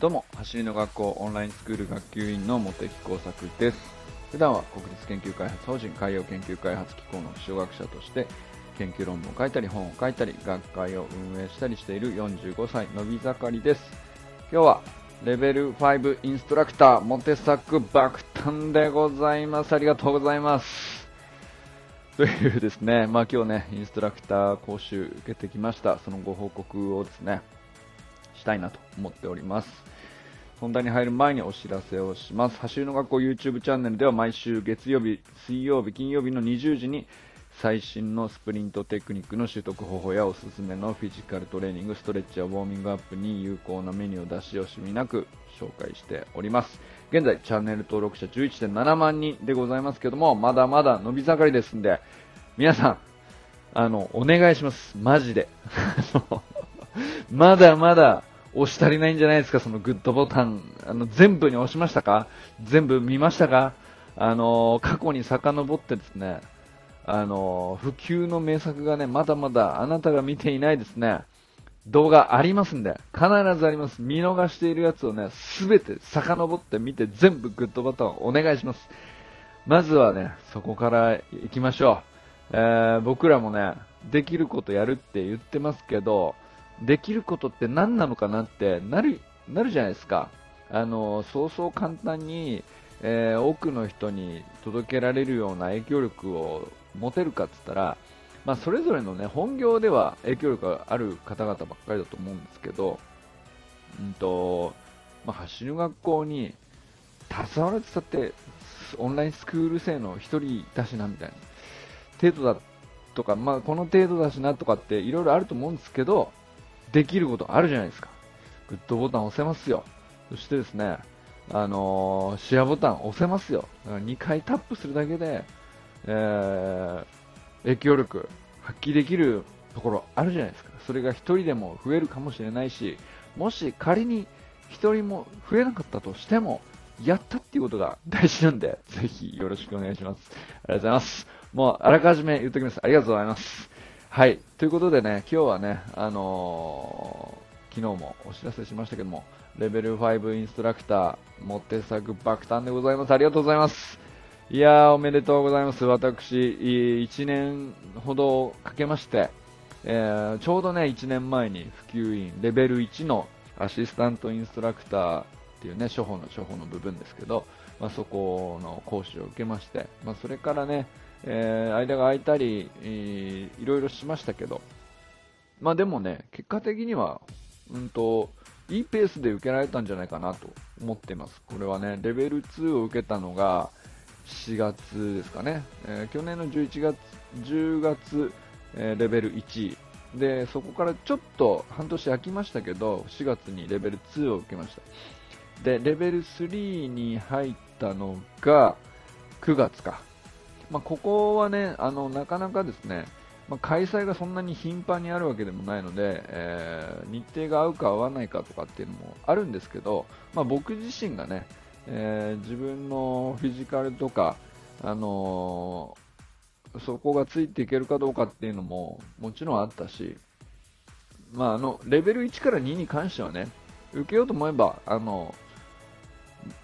どうも、走りの学校オンラインスクール学級委員の茂木耕作です。普段は国立研究開発法人海洋研究開発機構の気象学者として研究論文を書いたり本を書いたり学会を運営したりしている45歳のび盛りです。今日はレベル5インストラクターモテ作爆誕でございます。ありがとうございます。というですね、まあ今日ね、インストラクター講習受けてきました。そのご報告をですね、したいなと思っております。本題に入る前にお知らせをします。走りの学校 YouTube チャンネルでは毎週月曜日、水曜日、金曜日の20時に最新のスプリントテクニックの習得方法やおすすめのフィジカルトレーニング、ストレッチやウォーミングアップに有効なメニューを出し惜しみなく紹介しております。現在、チャンネル登録者11.7万人でございますけども、まだまだ伸び盛りですんで、皆さん、あの、お願いします。マジで。まだまだ押し足りないんじゃないですか、そのグッドボタン。あの、全部に押しましたか？全部見ましたか？あの、過去に遡ってですね、あの、普及の名作がね、まだまだあなたが見ていないですね、動画ありますんで、必ずあります。見逃しているやつをね、すべて遡って見て全部グッドボタンをお願いします。まずはね、そこから行きましょう。えー、僕らもね、できることやるって言ってますけど、できることって何なのかなってなる、なるじゃないですか。あの、そうそう簡単に、えー、多くの人に届けられるような影響力を持てるかって言ったら、まあ、それぞれのね、本業では影響力がある方々ばっかりだと思うんですけど、うんと、まあ、走る学校に携われてたって、オンラインスクール生の1人だしな、みたいな。程度だとか、まあ、この程度だしなとかっていろいろあると思うんですけど、できることあるじゃないですか。グッドボタン押せますよ。そしてですね、あのー、シェアボタン押せますよ。だから2回タップするだけで、えー、影響力発揮できるところあるじゃないですか。それが1人でも増えるかもしれないし、もし仮に1人も増えなかったとしても、やったっていうことが大事なんで、ぜひよろしくお願いします。ありがとうございます。もう、あらかじめ言っときます。ありがとうございます。はい。ということでね、今日はね、あのー、昨日もお知らせしましたけども、レベル5インストラクター、モテ作爆誕でございます。ありがとうございます。いやー、おめでとうございます。私、1年ほどかけまして、えー、ちょうどね、1年前に普及員、レベル1のアシスタントインストラクターっていうね、処方の処方の部分ですけど、まあ、そこの講師を受けまして、まあ、それからね、えー、間が空いたり、えー、いろいろしましたけど、まあでもね、結果的には、うんと、いいペースで受けられたんじゃないかなと思っています。これはね、レベル2を受けたのが4月ですかね。えー、去年の11月、10月、えー、レベル1で、そこからちょっと半年空きましたけど、4月にレベル2を受けました。で、レベル3に入ったのが9月か。まあ、ここはね、あの、なかなかですね、まあ、開催がそんなに頻繁にあるわけでもないので、えー、日程が合うか合わないかとかっていうのもあるんですけど、まあ、僕自身がね、えー、自分のフィジカルとか、あのー、そこがついていけるかどうかっていうのももちろんあったし、まあ、あのレベル1から2に関してはね受けようと思えばあの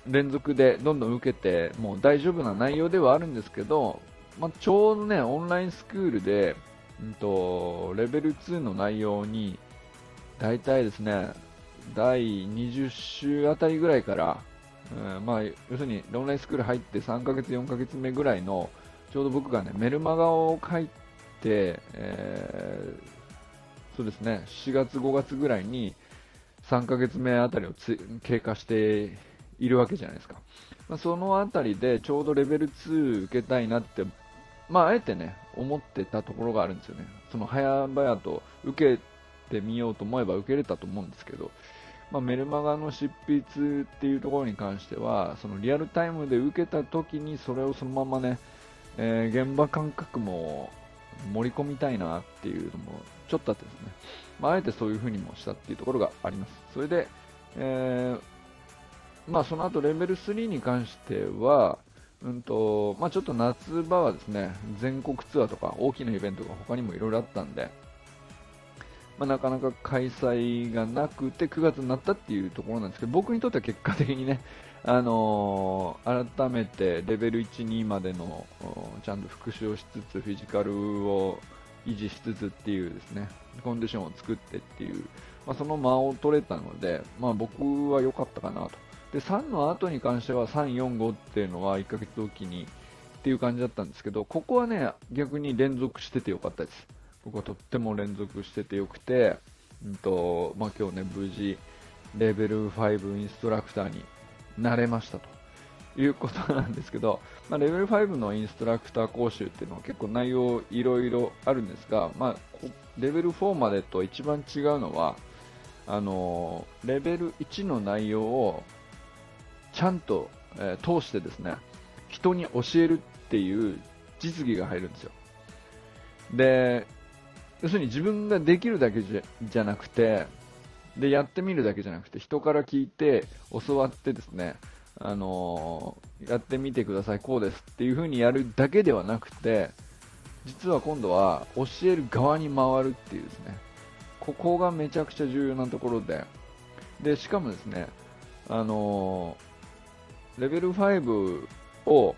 連続でどんどん受けてもう大丈夫な内容ではあるんですけど、まあ、ちょうどねオンラインスクールで、うんと、レベル2の内容に大体ですね第20週あたりぐらいから、うん、まあ、要するにオンラインスクール入って3ヶ月、4ヶ月目ぐらいのちょうど僕がねメルマガを書いて、えー、そうですね4月、5月ぐらいに3ヶ月目あたりを経過しているわけじゃないですか。まあ、そのあたりでちょうどレベル2受けたいなって、まあ、あえてね、思ってたところがあるんですよね。その早々と受けてみようと思えば受けれたと思うんですけど、まあ、メルマガの執筆っていうところに関しては、そのリアルタイムで受けた時にそれをそのままね、えー、現場感覚も盛り込みたいなっていうのもちょっとあってですね、まあ、あえてそういう風にもしたっていうところがあります。それで、えーまあ、その後レベル3に関しては、うんとまあ、ちょっと夏場はですね全国ツアーとか大きなイベントが他にもいろいろあったんで、まあ、なかなか開催がなくて9月になったっていうところなんですけど僕にとっては結果的にね、あのー、改めてレベル1、2までのちゃんと復習をしつつフィジカルを維持しつつっていうですねコンディションを作ってっていう、まあ、その間を取れたので、まあ、僕は良かったかなと。で3の後に関しては3、4、5っていうのは1ヶ月おきにっていう感じだったんですけどここはね逆に連続しててよかったです。僕はとっても連続しててよくて、うんとまあ、今日ね無事レベル5インストラクターになれましたと。いうことなんですけど、まあ、レベル5のインストラクター講習っていうのは結構内容いろいろあるんですが、まあ、レベル4までと一番違うのはあのレベル1の内容をちゃんと、えー、通してですね人に教えるっていう実技が入るんですよ。で要するに自分ができるだけじゃじゃなくてでやってみるだけじゃなくて人から聞いて教わってですねあのー、やってみてください、こうですっていう風にやるだけではなくて、実は今度は教える側に回るっていうですね、ここがめちゃくちゃ重要なところで、で、しかもですね、あのー、レベル5を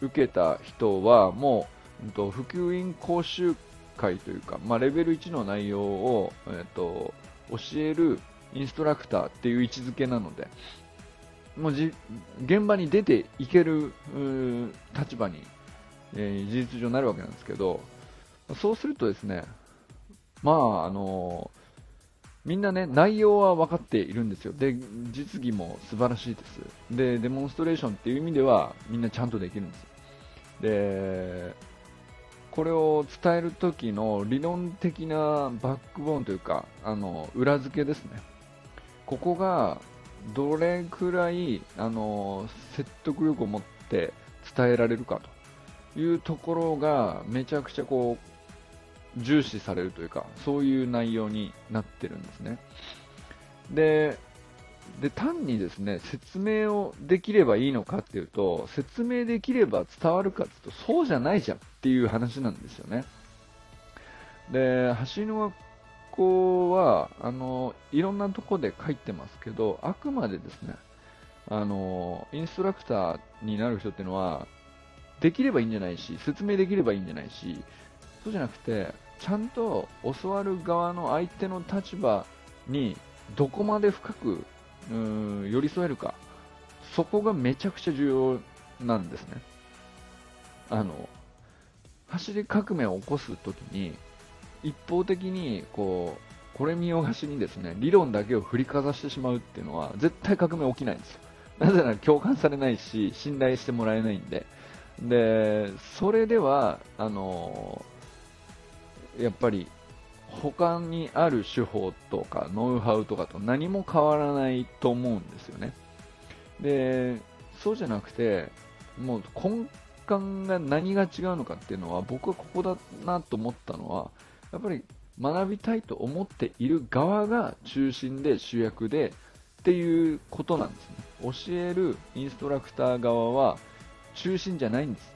受けた人はもう、うん、と普及員講習会というか、まあ、レベル1の内容を、えーと教えるインストラクターっていう位置づけなので、もうじ現場に出ていける立場に、えー、事実上なるわけなんですけど、そうするとですね、まあ、あのー、みんなね、内容は分かっているんですよ。で、実技も素晴らしいです。で、デモンストレーションっていう意味では、みんなちゃんとできるんですよ。で、これを伝える時の理論的なバックボーンというか、あの、裏付けですね。ここがどれくらいあの説得力を持って伝えられるかというところがめちゃくちゃこう重視されるというかそういう内容になってるんですね。でで単にですね説明をできればいいのかっていうと説明できれば伝わるかっていうとそうじゃないじゃんっていう話なんですよね。で走りの学校はあのいろんなとこで書いてますけどあくまでですねあのインストラクターになる人っていうのはできればいいんじゃないし説明できればいいんじゃないしそうじゃなくてちゃんと教わる側の相手の立場にどこまで深くうん寄り添えるかそこがめちゃくちゃ重要なんですねあの走り革命を起こすときに一方的にこうこれ見よがしにですね理論だけを振りかざしてしまうっていうのは絶対革命起きないんですよ。なぜなら共感されないし信頼してもらえないんで。でそれではあのやっぱり他にある手法とかノウハウとかと何も変わらないと思うんですよね。でそうじゃなくてもう根幹が何が違うのかっていうのは僕はここだなと思ったのはやっぱり学びたいと思っている側が中心で主役でっていうことなんですね。教えるインストラクター側は中心じゃないんです。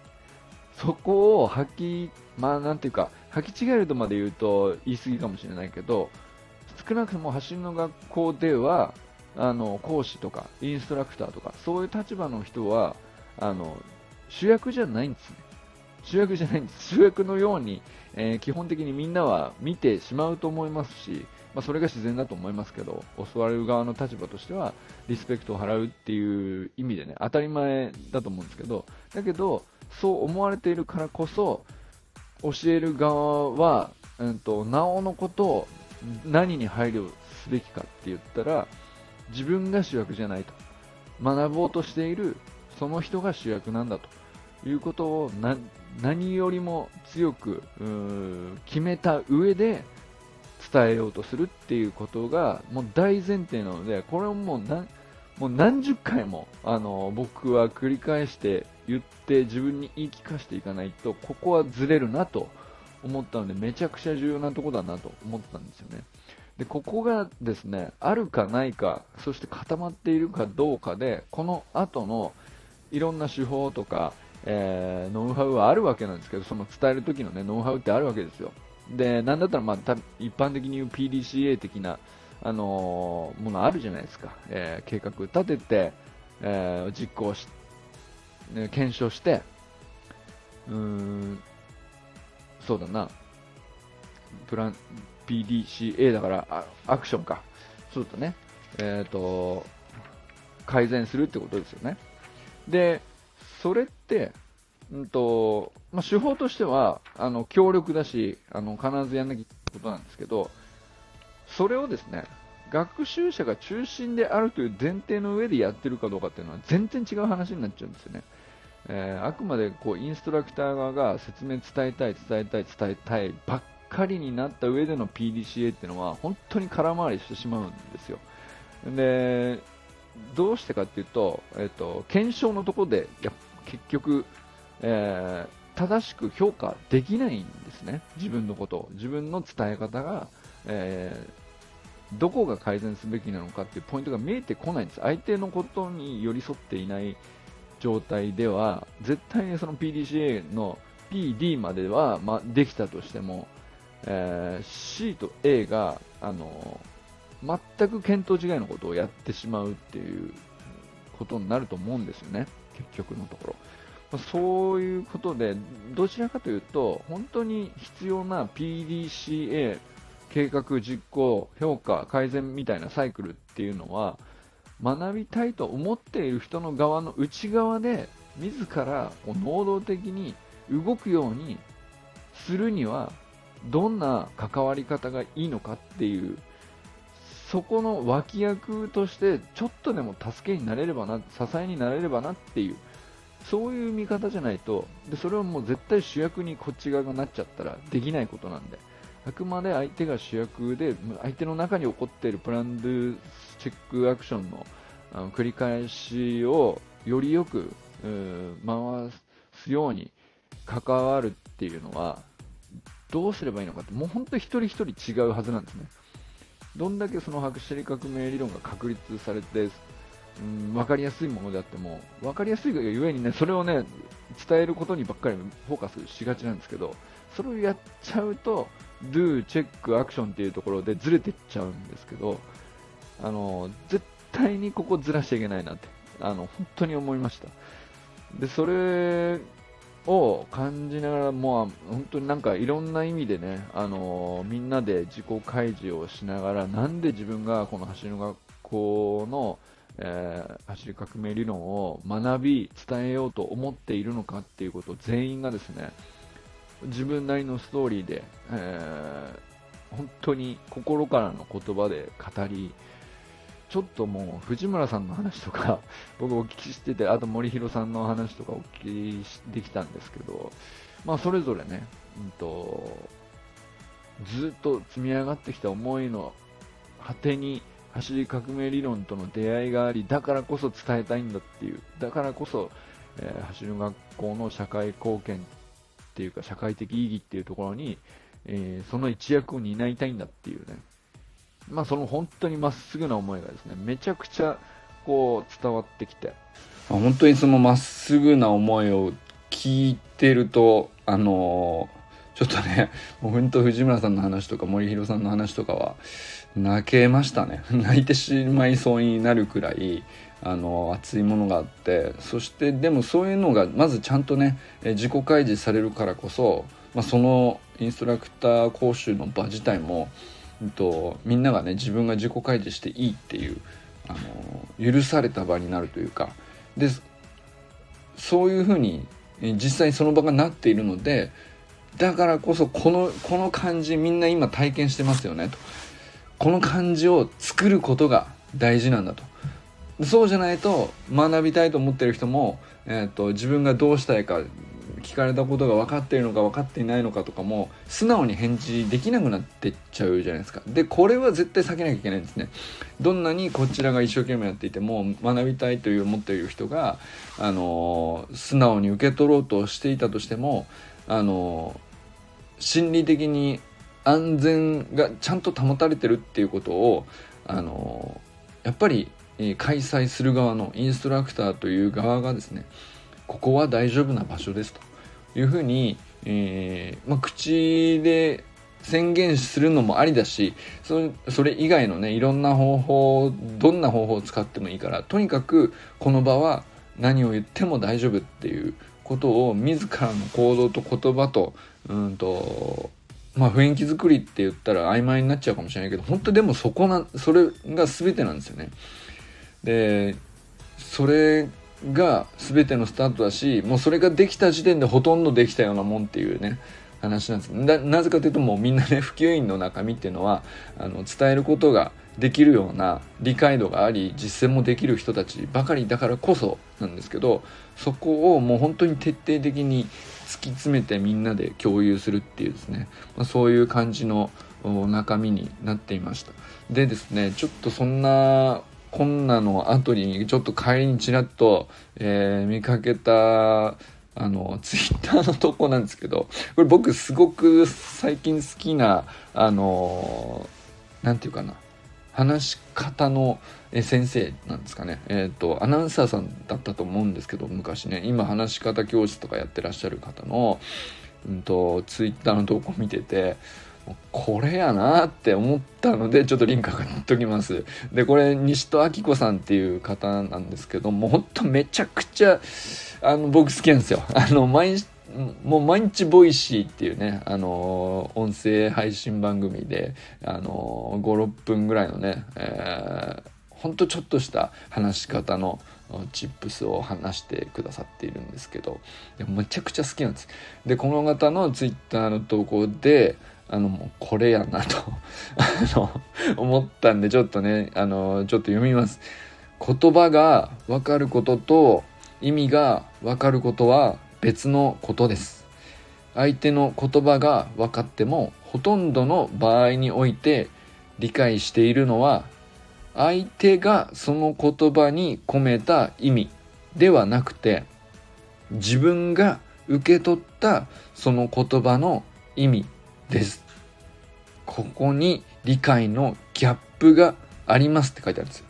そこを吐き、まあなんていうか、履き違えるとまで言うと言い過ぎかもしれないけど、少なくとも走りの学校では、あの、講師とか、インストラクターとか、そういう立場の人は、あの、主役じゃないんですね。主役じゃないんです。主役のように、えー、基本的にみんなは見てしまうと思いますし、まあ、それが自然だと思いますけど、教われる側の立場としては、リスペクトを払うっていう意味でね、当たり前だと思うんですけど、だけど、そう思われているからこそ、教える側は、うんと、なおのことを何に配慮すべきかって言ったら、自分が主役じゃないと。学ぼうとしているその人が主役なんだということを何よりも強く決めた上で伝えようとするっていうことがもう大前提なのでこれをもう何もう何十回もあの僕は繰り返して言って自分に言い聞かせていかないとここはずれるなと思ったのでめちゃくちゃ重要なところだなと思ったんですよね。でここがですねあるかないかそして固まっているかどうかでこの後のいろんな手法とかえー、ノウハウはあるわけなんですけど、その伝える時のね、ノウハウってあるわけですよ。で、なんだったら、まあ、一般的に言う PDCA 的な、あの、ものあるじゃないですか。えー、計画立てて、えー、実行し、ね、検証して、うーん、そうだな、プラン、PDCA だからア、クションか。そうだね。えっ、ー、と、改善するってことですよね。で、それって、うんとまあ、手法としてはあの強力だしあの必ずやらなきゃいけないことなんですけどそれをですね学習者が中心であるという前提の上でやってるかどうかっていうのは全然違う話になっちゃうんですよね。えー、あくまでこうインストラクター側が説明伝えたい、伝えたい、伝えたいばっかりになった上での PDCA っていうのは本当に空回りしてしまうんですよ。でどうしてかっていうと、えーと、検証のところでや結局、えー、正しく評価できないんですね、自分のこと、自分の伝え方が、えー、どこが改善すべきなのかっていうポイントが見えてこないんです、相手のことに寄り添っていない状態では、絶対にその PDCA の PD までは、まあ、できたとしても、えー、C と A が、あの全く見当違いのことをやってしまうっていうことになると思うんですよね、結局のところま。そういうことで、どちらかというと、本当に必要な PDCA、計画、実行、評価、改善みたいなサイクルっていうのは、学びたいと思っている人の側の内側で、自ら能動的に動くようにするには、どんな関わり方がいいのかっていう、そこの脇役として、ちょっとでも助けになれればな、支えになれればなっていう、そういう見方じゃないとでそれはもう絶対主役にこっち側がなっちゃったらできないことなんで。あくまで相手が主役で相手の中に起こっているプランドゥチェックアクションのあの繰り返しをよりよく回すように関わるっていうのはどうすればいいのかってもう本当に一人一人違うはずなんですね。どんだけその博士革命理論が確立されてうん、分かりやすいものであっても、分かりやすいがゆえにね、それをね、伝えることにばっかりフォーカスしがちなんですけど、それをやっちゃうと、do、チェック、アクションっていうところでずれてっちゃうんですけど、あの、絶対にここずらしちゃいけないなって、あの、本当に思いました。で、それを感じながら、もう本当になんかいろんな意味でね、あのみんなで自己開示をしながら、なんで自分がこの走りの学校のえー、走り革命理論を学び伝えようと思っているのかっていうことを全員がですね自分なりのストーリーで、えー、本当に心からの言葉で語りちょっともう藤村さんの話とか 僕お聞きしててあと森弘さんの話とかお聞きできたんですけど、まあ、それぞれね、うんとずっと積み上がってきた思いの果てに走り革命理論との出会いがありだからこそ伝えたいんだっていうだからこそ、えー、走る学校の社会貢献っていうか社会的意義っていうところに、えー、その一役を担いたいんだっていうね。まあその本当にまっすぐな思いがですねめちゃくちゃこう伝わってきて。本当にそのまっすぐな思いを聞いてるとあのー、ちょっとねもう本当藤村さんの話とか森弘さんの話とかは泣けましたね。泣いてしまいそうになるくらいあの熱いものがあってそしてでもそういうのがまずちゃんとね自己開示されるからこそ、まあ、そのインストラクター講習の場自体も、えっと、みんながね自分が自己開示していいっていうあの許された場になるというかでそういうふうに実際その場がなっているのでだからこそこのこの感じみんな今体験してますよねと。この漢字を作ることが大事なんだとそうじゃないと学びたいと思ってる人も、えーと、自分がどうしたいか聞かれたことが分かっているのか分かっていないのかとかも素直に返事できなくなってっちゃうじゃないですか。でこれは絶対避けなきゃいけないんですね。どんなにこちらが一生懸命やっていても学びたいという思っている人が、あのー、素直に受け取ろうとしていたとしても、あのー、心理的に安全がちゃんと保たれてるっていうことをあのやっぱり開催する側のインストラクターという側がですねここは大丈夫な場所ですというふうに、えー、まあ、口で宣言するのもありだしそそれ以外のねいろんな方法どんな方法を使ってもいいからとにかくこの場は何を言っても大丈夫っていうことを自らの行動と言葉とうんとまあ雰囲気作りって言ったら曖昧になっちゃうかもしれないけど本当でもそこなそれが全てなんですよね。でそれが全てのスタートだしもうそれができた時点でほとんどできたようなもんっていうね話なんですななぜかというともうみんなね普及員の中身っていうのはあの伝えることができるような理解度があり実践もできる人たちばかりだからこそなんですけどそこをもう本当に徹底的に突き詰めてみんなで共有するっていうですね、まあ、そういう感じの中身になっていました。でですねちょっとそんなこんなの後にちょっと帰りにちらっと、えー、見かけたあのツイッターの投稿なんですけどこれ僕すごく最近好きなあの何て言うかな話し方の先生なんですかね。えっ、ー、とアナウンサーさんだったと思うんですけど昔ね。今話し方教室とかやってらっしゃる方の、うんと、ツイッターの投稿見ててこれやなって思ったのでちょっとリンク貼っときますでこれ西戸明子さんっていう方なんですけどもうほんとめちゃくちゃあの僕好きなんですよ あの毎日もう毎日 Voicy っていうね、あの音声配信番組で、あの5、6分ぐらいのね、えー、ほんとちょっとした話し方の tips を話してくださっているんですけど、めちゃくちゃ好きなんです。で、この方のツイッターの投稿で、あの、もうこれやなと あの、思ったんで、ちょっとね、あの、ちょっと読みます。言葉がわかることと意味がわかることは別のことです。相手の言葉が分かってもほとんどの場合において理解しているのは相手がその言葉に込めた意味ではなくて自分が受け取ったその言葉の意味です。ここに理解のギャップがありますって書いてあるんですよ。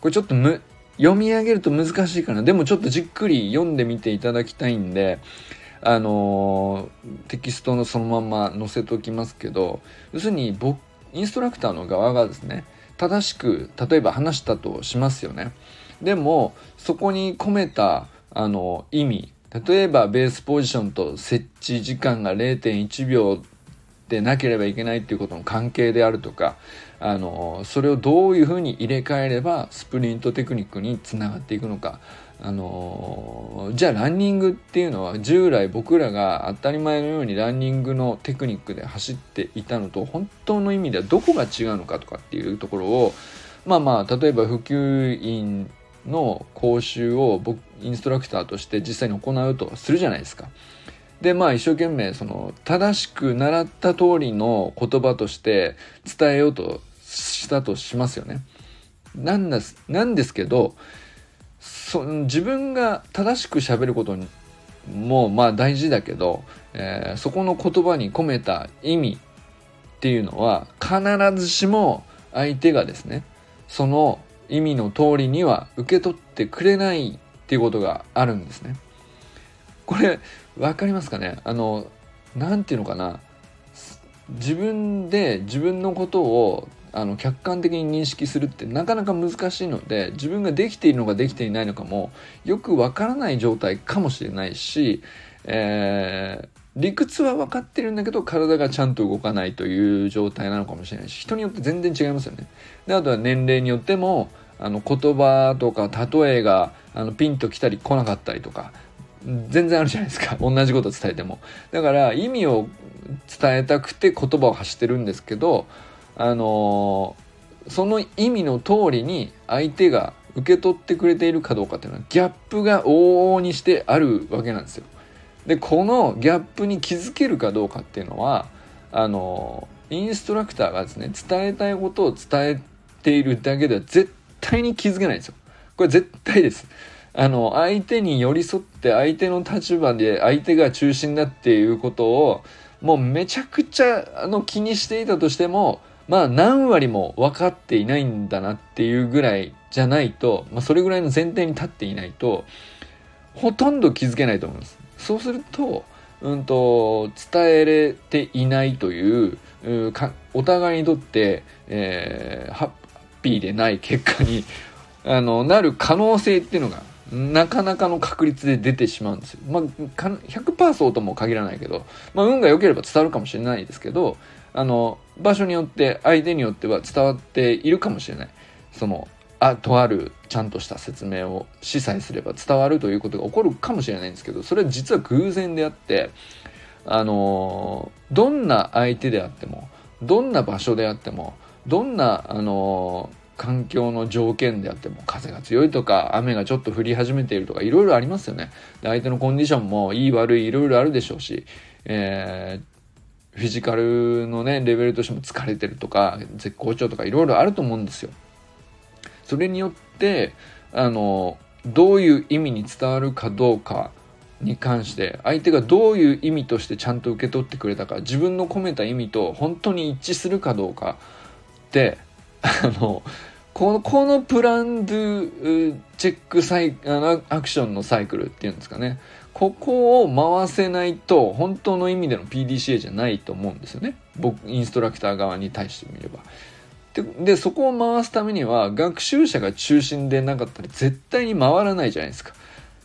これちょっとむ読み上げると難しいかな。でもちょっとじっくり読んでみていただきたいんで、あのー、テキストのそのまま載せておきますけど、要するに僕、インストラクターの側がですね、正しく、例えば話したとしますよね。でも、そこに込めた、あの、意味、例えばベースポジションと設置時間が0.1秒でなければいけないっていうことの関係であるとか、あのそれをどういうふうに入れ替えればスプリントテクニックにつながっていくのかあのじゃあランニングっていうのは従来僕らが当たり前のようにランニングのテクニックで走っていたのと本当の意味ではどこが違うのかとかっていうところをまあまあ例えば普及員の講習を僕インストラクターとして実際に行うとするじゃないですか。でまあ一生懸命その正しく習った通りの言葉として伝えようとしたとしますよね。なんですなんですけどそ自分が正しく喋ることもまあ大事だけど、えー、そこの言葉に込めた意味っていうのは必ずしも相手がですねその意味の通りには受け取ってくれないっていうことがあるんですね。これ分かりますかね？あの何て言うのかな？自分で自分のことをあの客観的に認識するってなかなか難しいので自分ができているのかできていないのかもよくわからない状態かもしれないし、えー、理屈は分かってるんだけど体がちゃんと動かないという状態なのかもしれないし人によって全然違いますよね。であとは年齢によってもあの言葉とか例えがあのピンときたり来なかったりとか全然あるじゃないですか 同じこと伝えてもだから意味を伝えたくて言葉を発してるんですけどあのー、その意味の通りに相手が受け取ってくれているかどうかっていうのはギャップが往々にしてあるわけなんですよ。でこのギャップに気づけるかどうかっていうのはあのインストラクターがですね伝えたいことを伝えているだけでは絶対に気づけないんですよ。これ絶対です。あの相手に寄り添って相手の立場で相手が中心だっていうことをもうめちゃくちゃあの気にしていたとしてもまあ何割も分かっていないんだなっていうぐらいじゃないと、まあ、それぐらいの前提に立っていないとほとんど気づけないと思います。そうするとうんと、伝えれていないという、うかお互いにとって、えーハッピーでない結果に、あの、なる可能性っていうのが、なかなかの確率で出てしまうんですよ。まあ、100%そうとも限らないけど、まあ、運が良ければ伝わるかもしれないですけど、あの、場所によって、相手によっては伝わっているかもしれない。その、あ、とあるちゃんとした説明をしさえすれば伝わるということが起こるかもしれないんですけど、それは実は偶然であって、あのどんな相手であっても、どんな場所であっても、どんな、あの環境の条件であっても風が強いとか雨がちょっと降り始めているとかいろいろありますよね。で相手のコンディションもいい悪いいろいろあるでしょうし、えーフィジカルのねレベルとしても疲れてるとか絶好調とかいろいろあると思うんですよ。それによってあのどういう意味に伝わるかどうかに関して相手がどういう意味としてちゃんと受け取ってくれたか自分の込めた意味と本当に一致するかどうかってあのこのこのプランドゥチェックサイあのアクションのサイクルっていうんですかねここを回せないと本当の意味での PDCA じゃないと思うんですよね僕インストラクター側に対してみれば。ででそこを回すためには学習者が中心でなかったら絶対に回らないじゃないですか。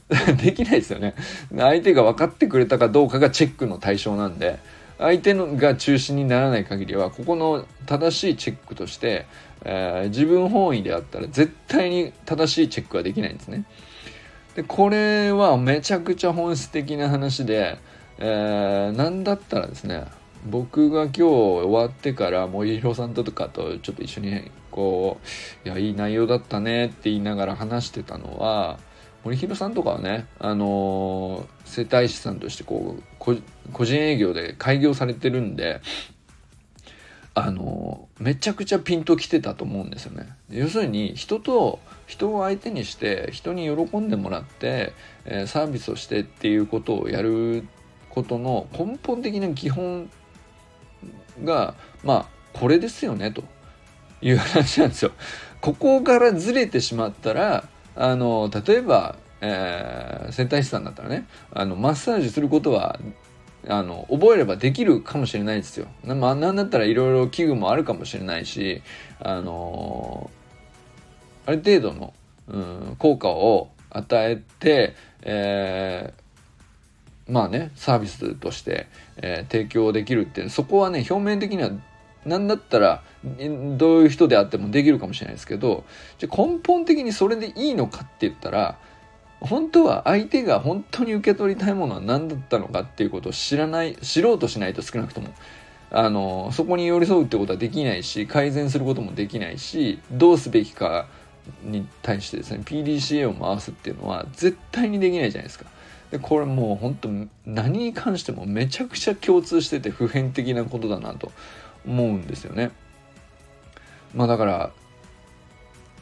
できないですよね。相手が分かってくれたかどうかがチェックの対象なんで相手のが中心にならない限りはここの正しいチェックとして、えー自分本位であったら絶対に正しいチェックはできないんですね。でこれはめちゃくちゃ本質的な話で、えー、なんだったらですね僕が今日終わってから森弘さんとかとちょっと一緒にこう「いやいい内容だったね」って言いながら話してたのは森弘さんとかはね、あのー整体師さんとしてこう個人営業で開業されてるんであのめちゃくちゃピンときてたと思うんですよね。要するに人と人を相手にして人に喜んでもらって、えーサービスをしてっていうことをやることの根本的な基本がまあこれですよねという話なんですよ。ここからずれてしまったらあの例えば、えー、整体師さんだったらねあのマッサージすることはあの覚えればできるかもしれないですよ。まあ、なんだったらいろいろ器具もあるかもしれないし、あのある程度の、うん、効果を与えて、えーまあねサービスとして、えー提供できるってそこはね表面的には何だったらどういう人であってもできるかもしれないですけどじゃ根本的にそれでいいのかって言ったら本当は相手が本当に受け取りたいものは何だったのかっていうことを知らない知ろうとしないと少なくともあのそこに寄り添うってことはできないし改善することもできないしどうすべきかに対してですね PDCA を回すっていうのは絶対にできないじゃないですか。でこれもう本当何に関してもめちゃくちゃ共通してて普遍的なことだなと思うんですよね。まあだから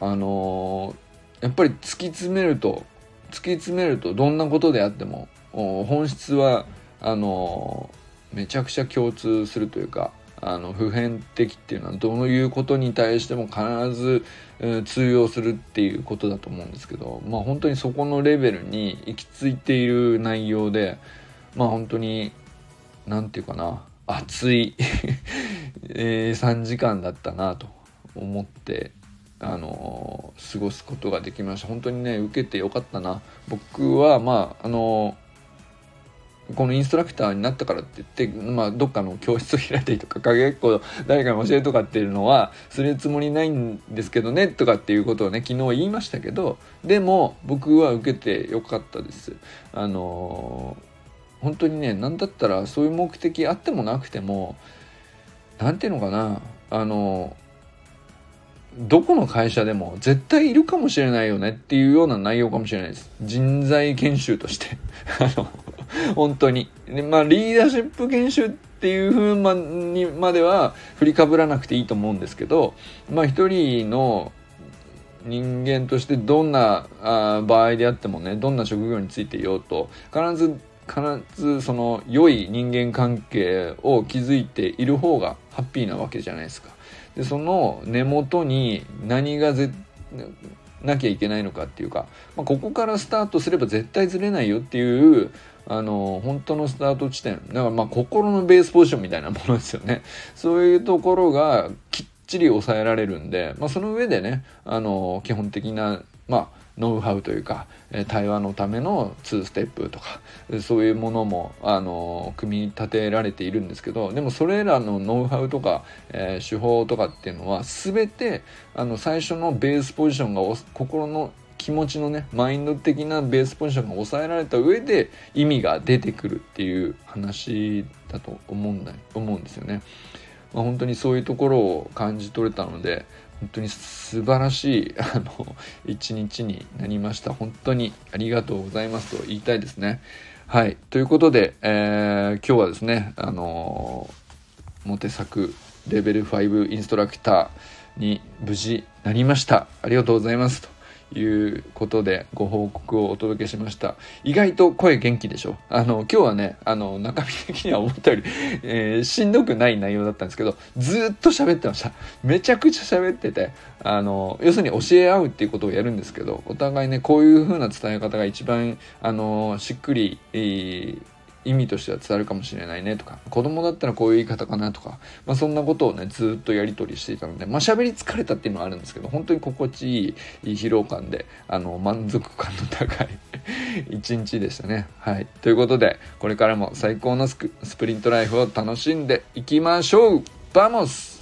あのーやっぱり突き詰めると突き詰めるとどんなことであっても本質はあのめちゃくちゃ共通するというかあの普遍的っていうのはどういうことに対しても必ず、えー通用するっていうことだと思うんですけどまあ本当にそこのレベルに行き着いている内容でまあ本当になんていうかな熱い、えー3時間だったなと思ってあの過ごすことができました。本当にね受けてよかったな。僕はまああのこのインストラクターになったからって言って、まあ、どっかの教室を開いたりとか影っこ誰かに教えとかっていうのはするつもりないんですけどねとかっていうことをね昨日言いましたけどでも僕は受けてよかったです。あのー本当にね何だったらそういう目的あってもなくてもなんていうのかな。あのどこの会社でも絶対いるかもしれないよねっていうような内容かもしれないです。人材研修として。あの、本当に。でまあ、リーダーシップ研修っていう風まにまでは振りかぶらなくていいと思うんですけど、まあ、一人の人間としてどんなあ場合であってもね、どんな職業についていようと、必ず必ずその良い人間関係を築いている方がハッピーなわけじゃないですか。でその根元に何がぜなきゃいけないのかっていうか、まあ、ここからスタートすれば絶対ずれないよっていうあの本当のスタート地点だからまあ心のベースポジションみたいなものですよね。そういうところがきっちり抑えられるんで、まあ、その上でねあの基本的なまあノウハウというか対話のための2ステップとかそういうものもあの組み立てられているんですけどでもそれらのノウハウとか、えー、手法とかっていうのは全てあの最初のベースポジションが心の気持ちのねマインド的なベースポジションが抑えられた上で意味が出てくるっていう話だと思うんだ思うんですよね。まあ、本当にそういうところを感じ取れたので本当に素晴らしいあの一日になりました。本当にありがとうございますと言いたいですね。はい。ということで、えー、今日はですねあのモテ作レベル5インストラクターに無事なりました。ありがとうございますと。いうことでご報告をお届けしました。意外と声元気でしょ？あの今日はねあの中身的には思ったより、えー、しんどくない内容だったんですけどずっと喋ってました。めちゃくちゃ喋っててあの要するに教え合うっていうことをやるんですけどお互いねこういう風な伝え方が一番あのしっくり、えー意味としては伝わるかもしれないねとか子供だったらこういう言い方かなとか、まあ、そんなことをねずっとやり取りしていたのでまあ喋り疲れたっていうのはあるんですけど本当に心地いい疲労感であの満足感の高い 一日でしたね。はい。ということでこれからも最高のスプリントライフを楽しんでいきましょう。 Vamos!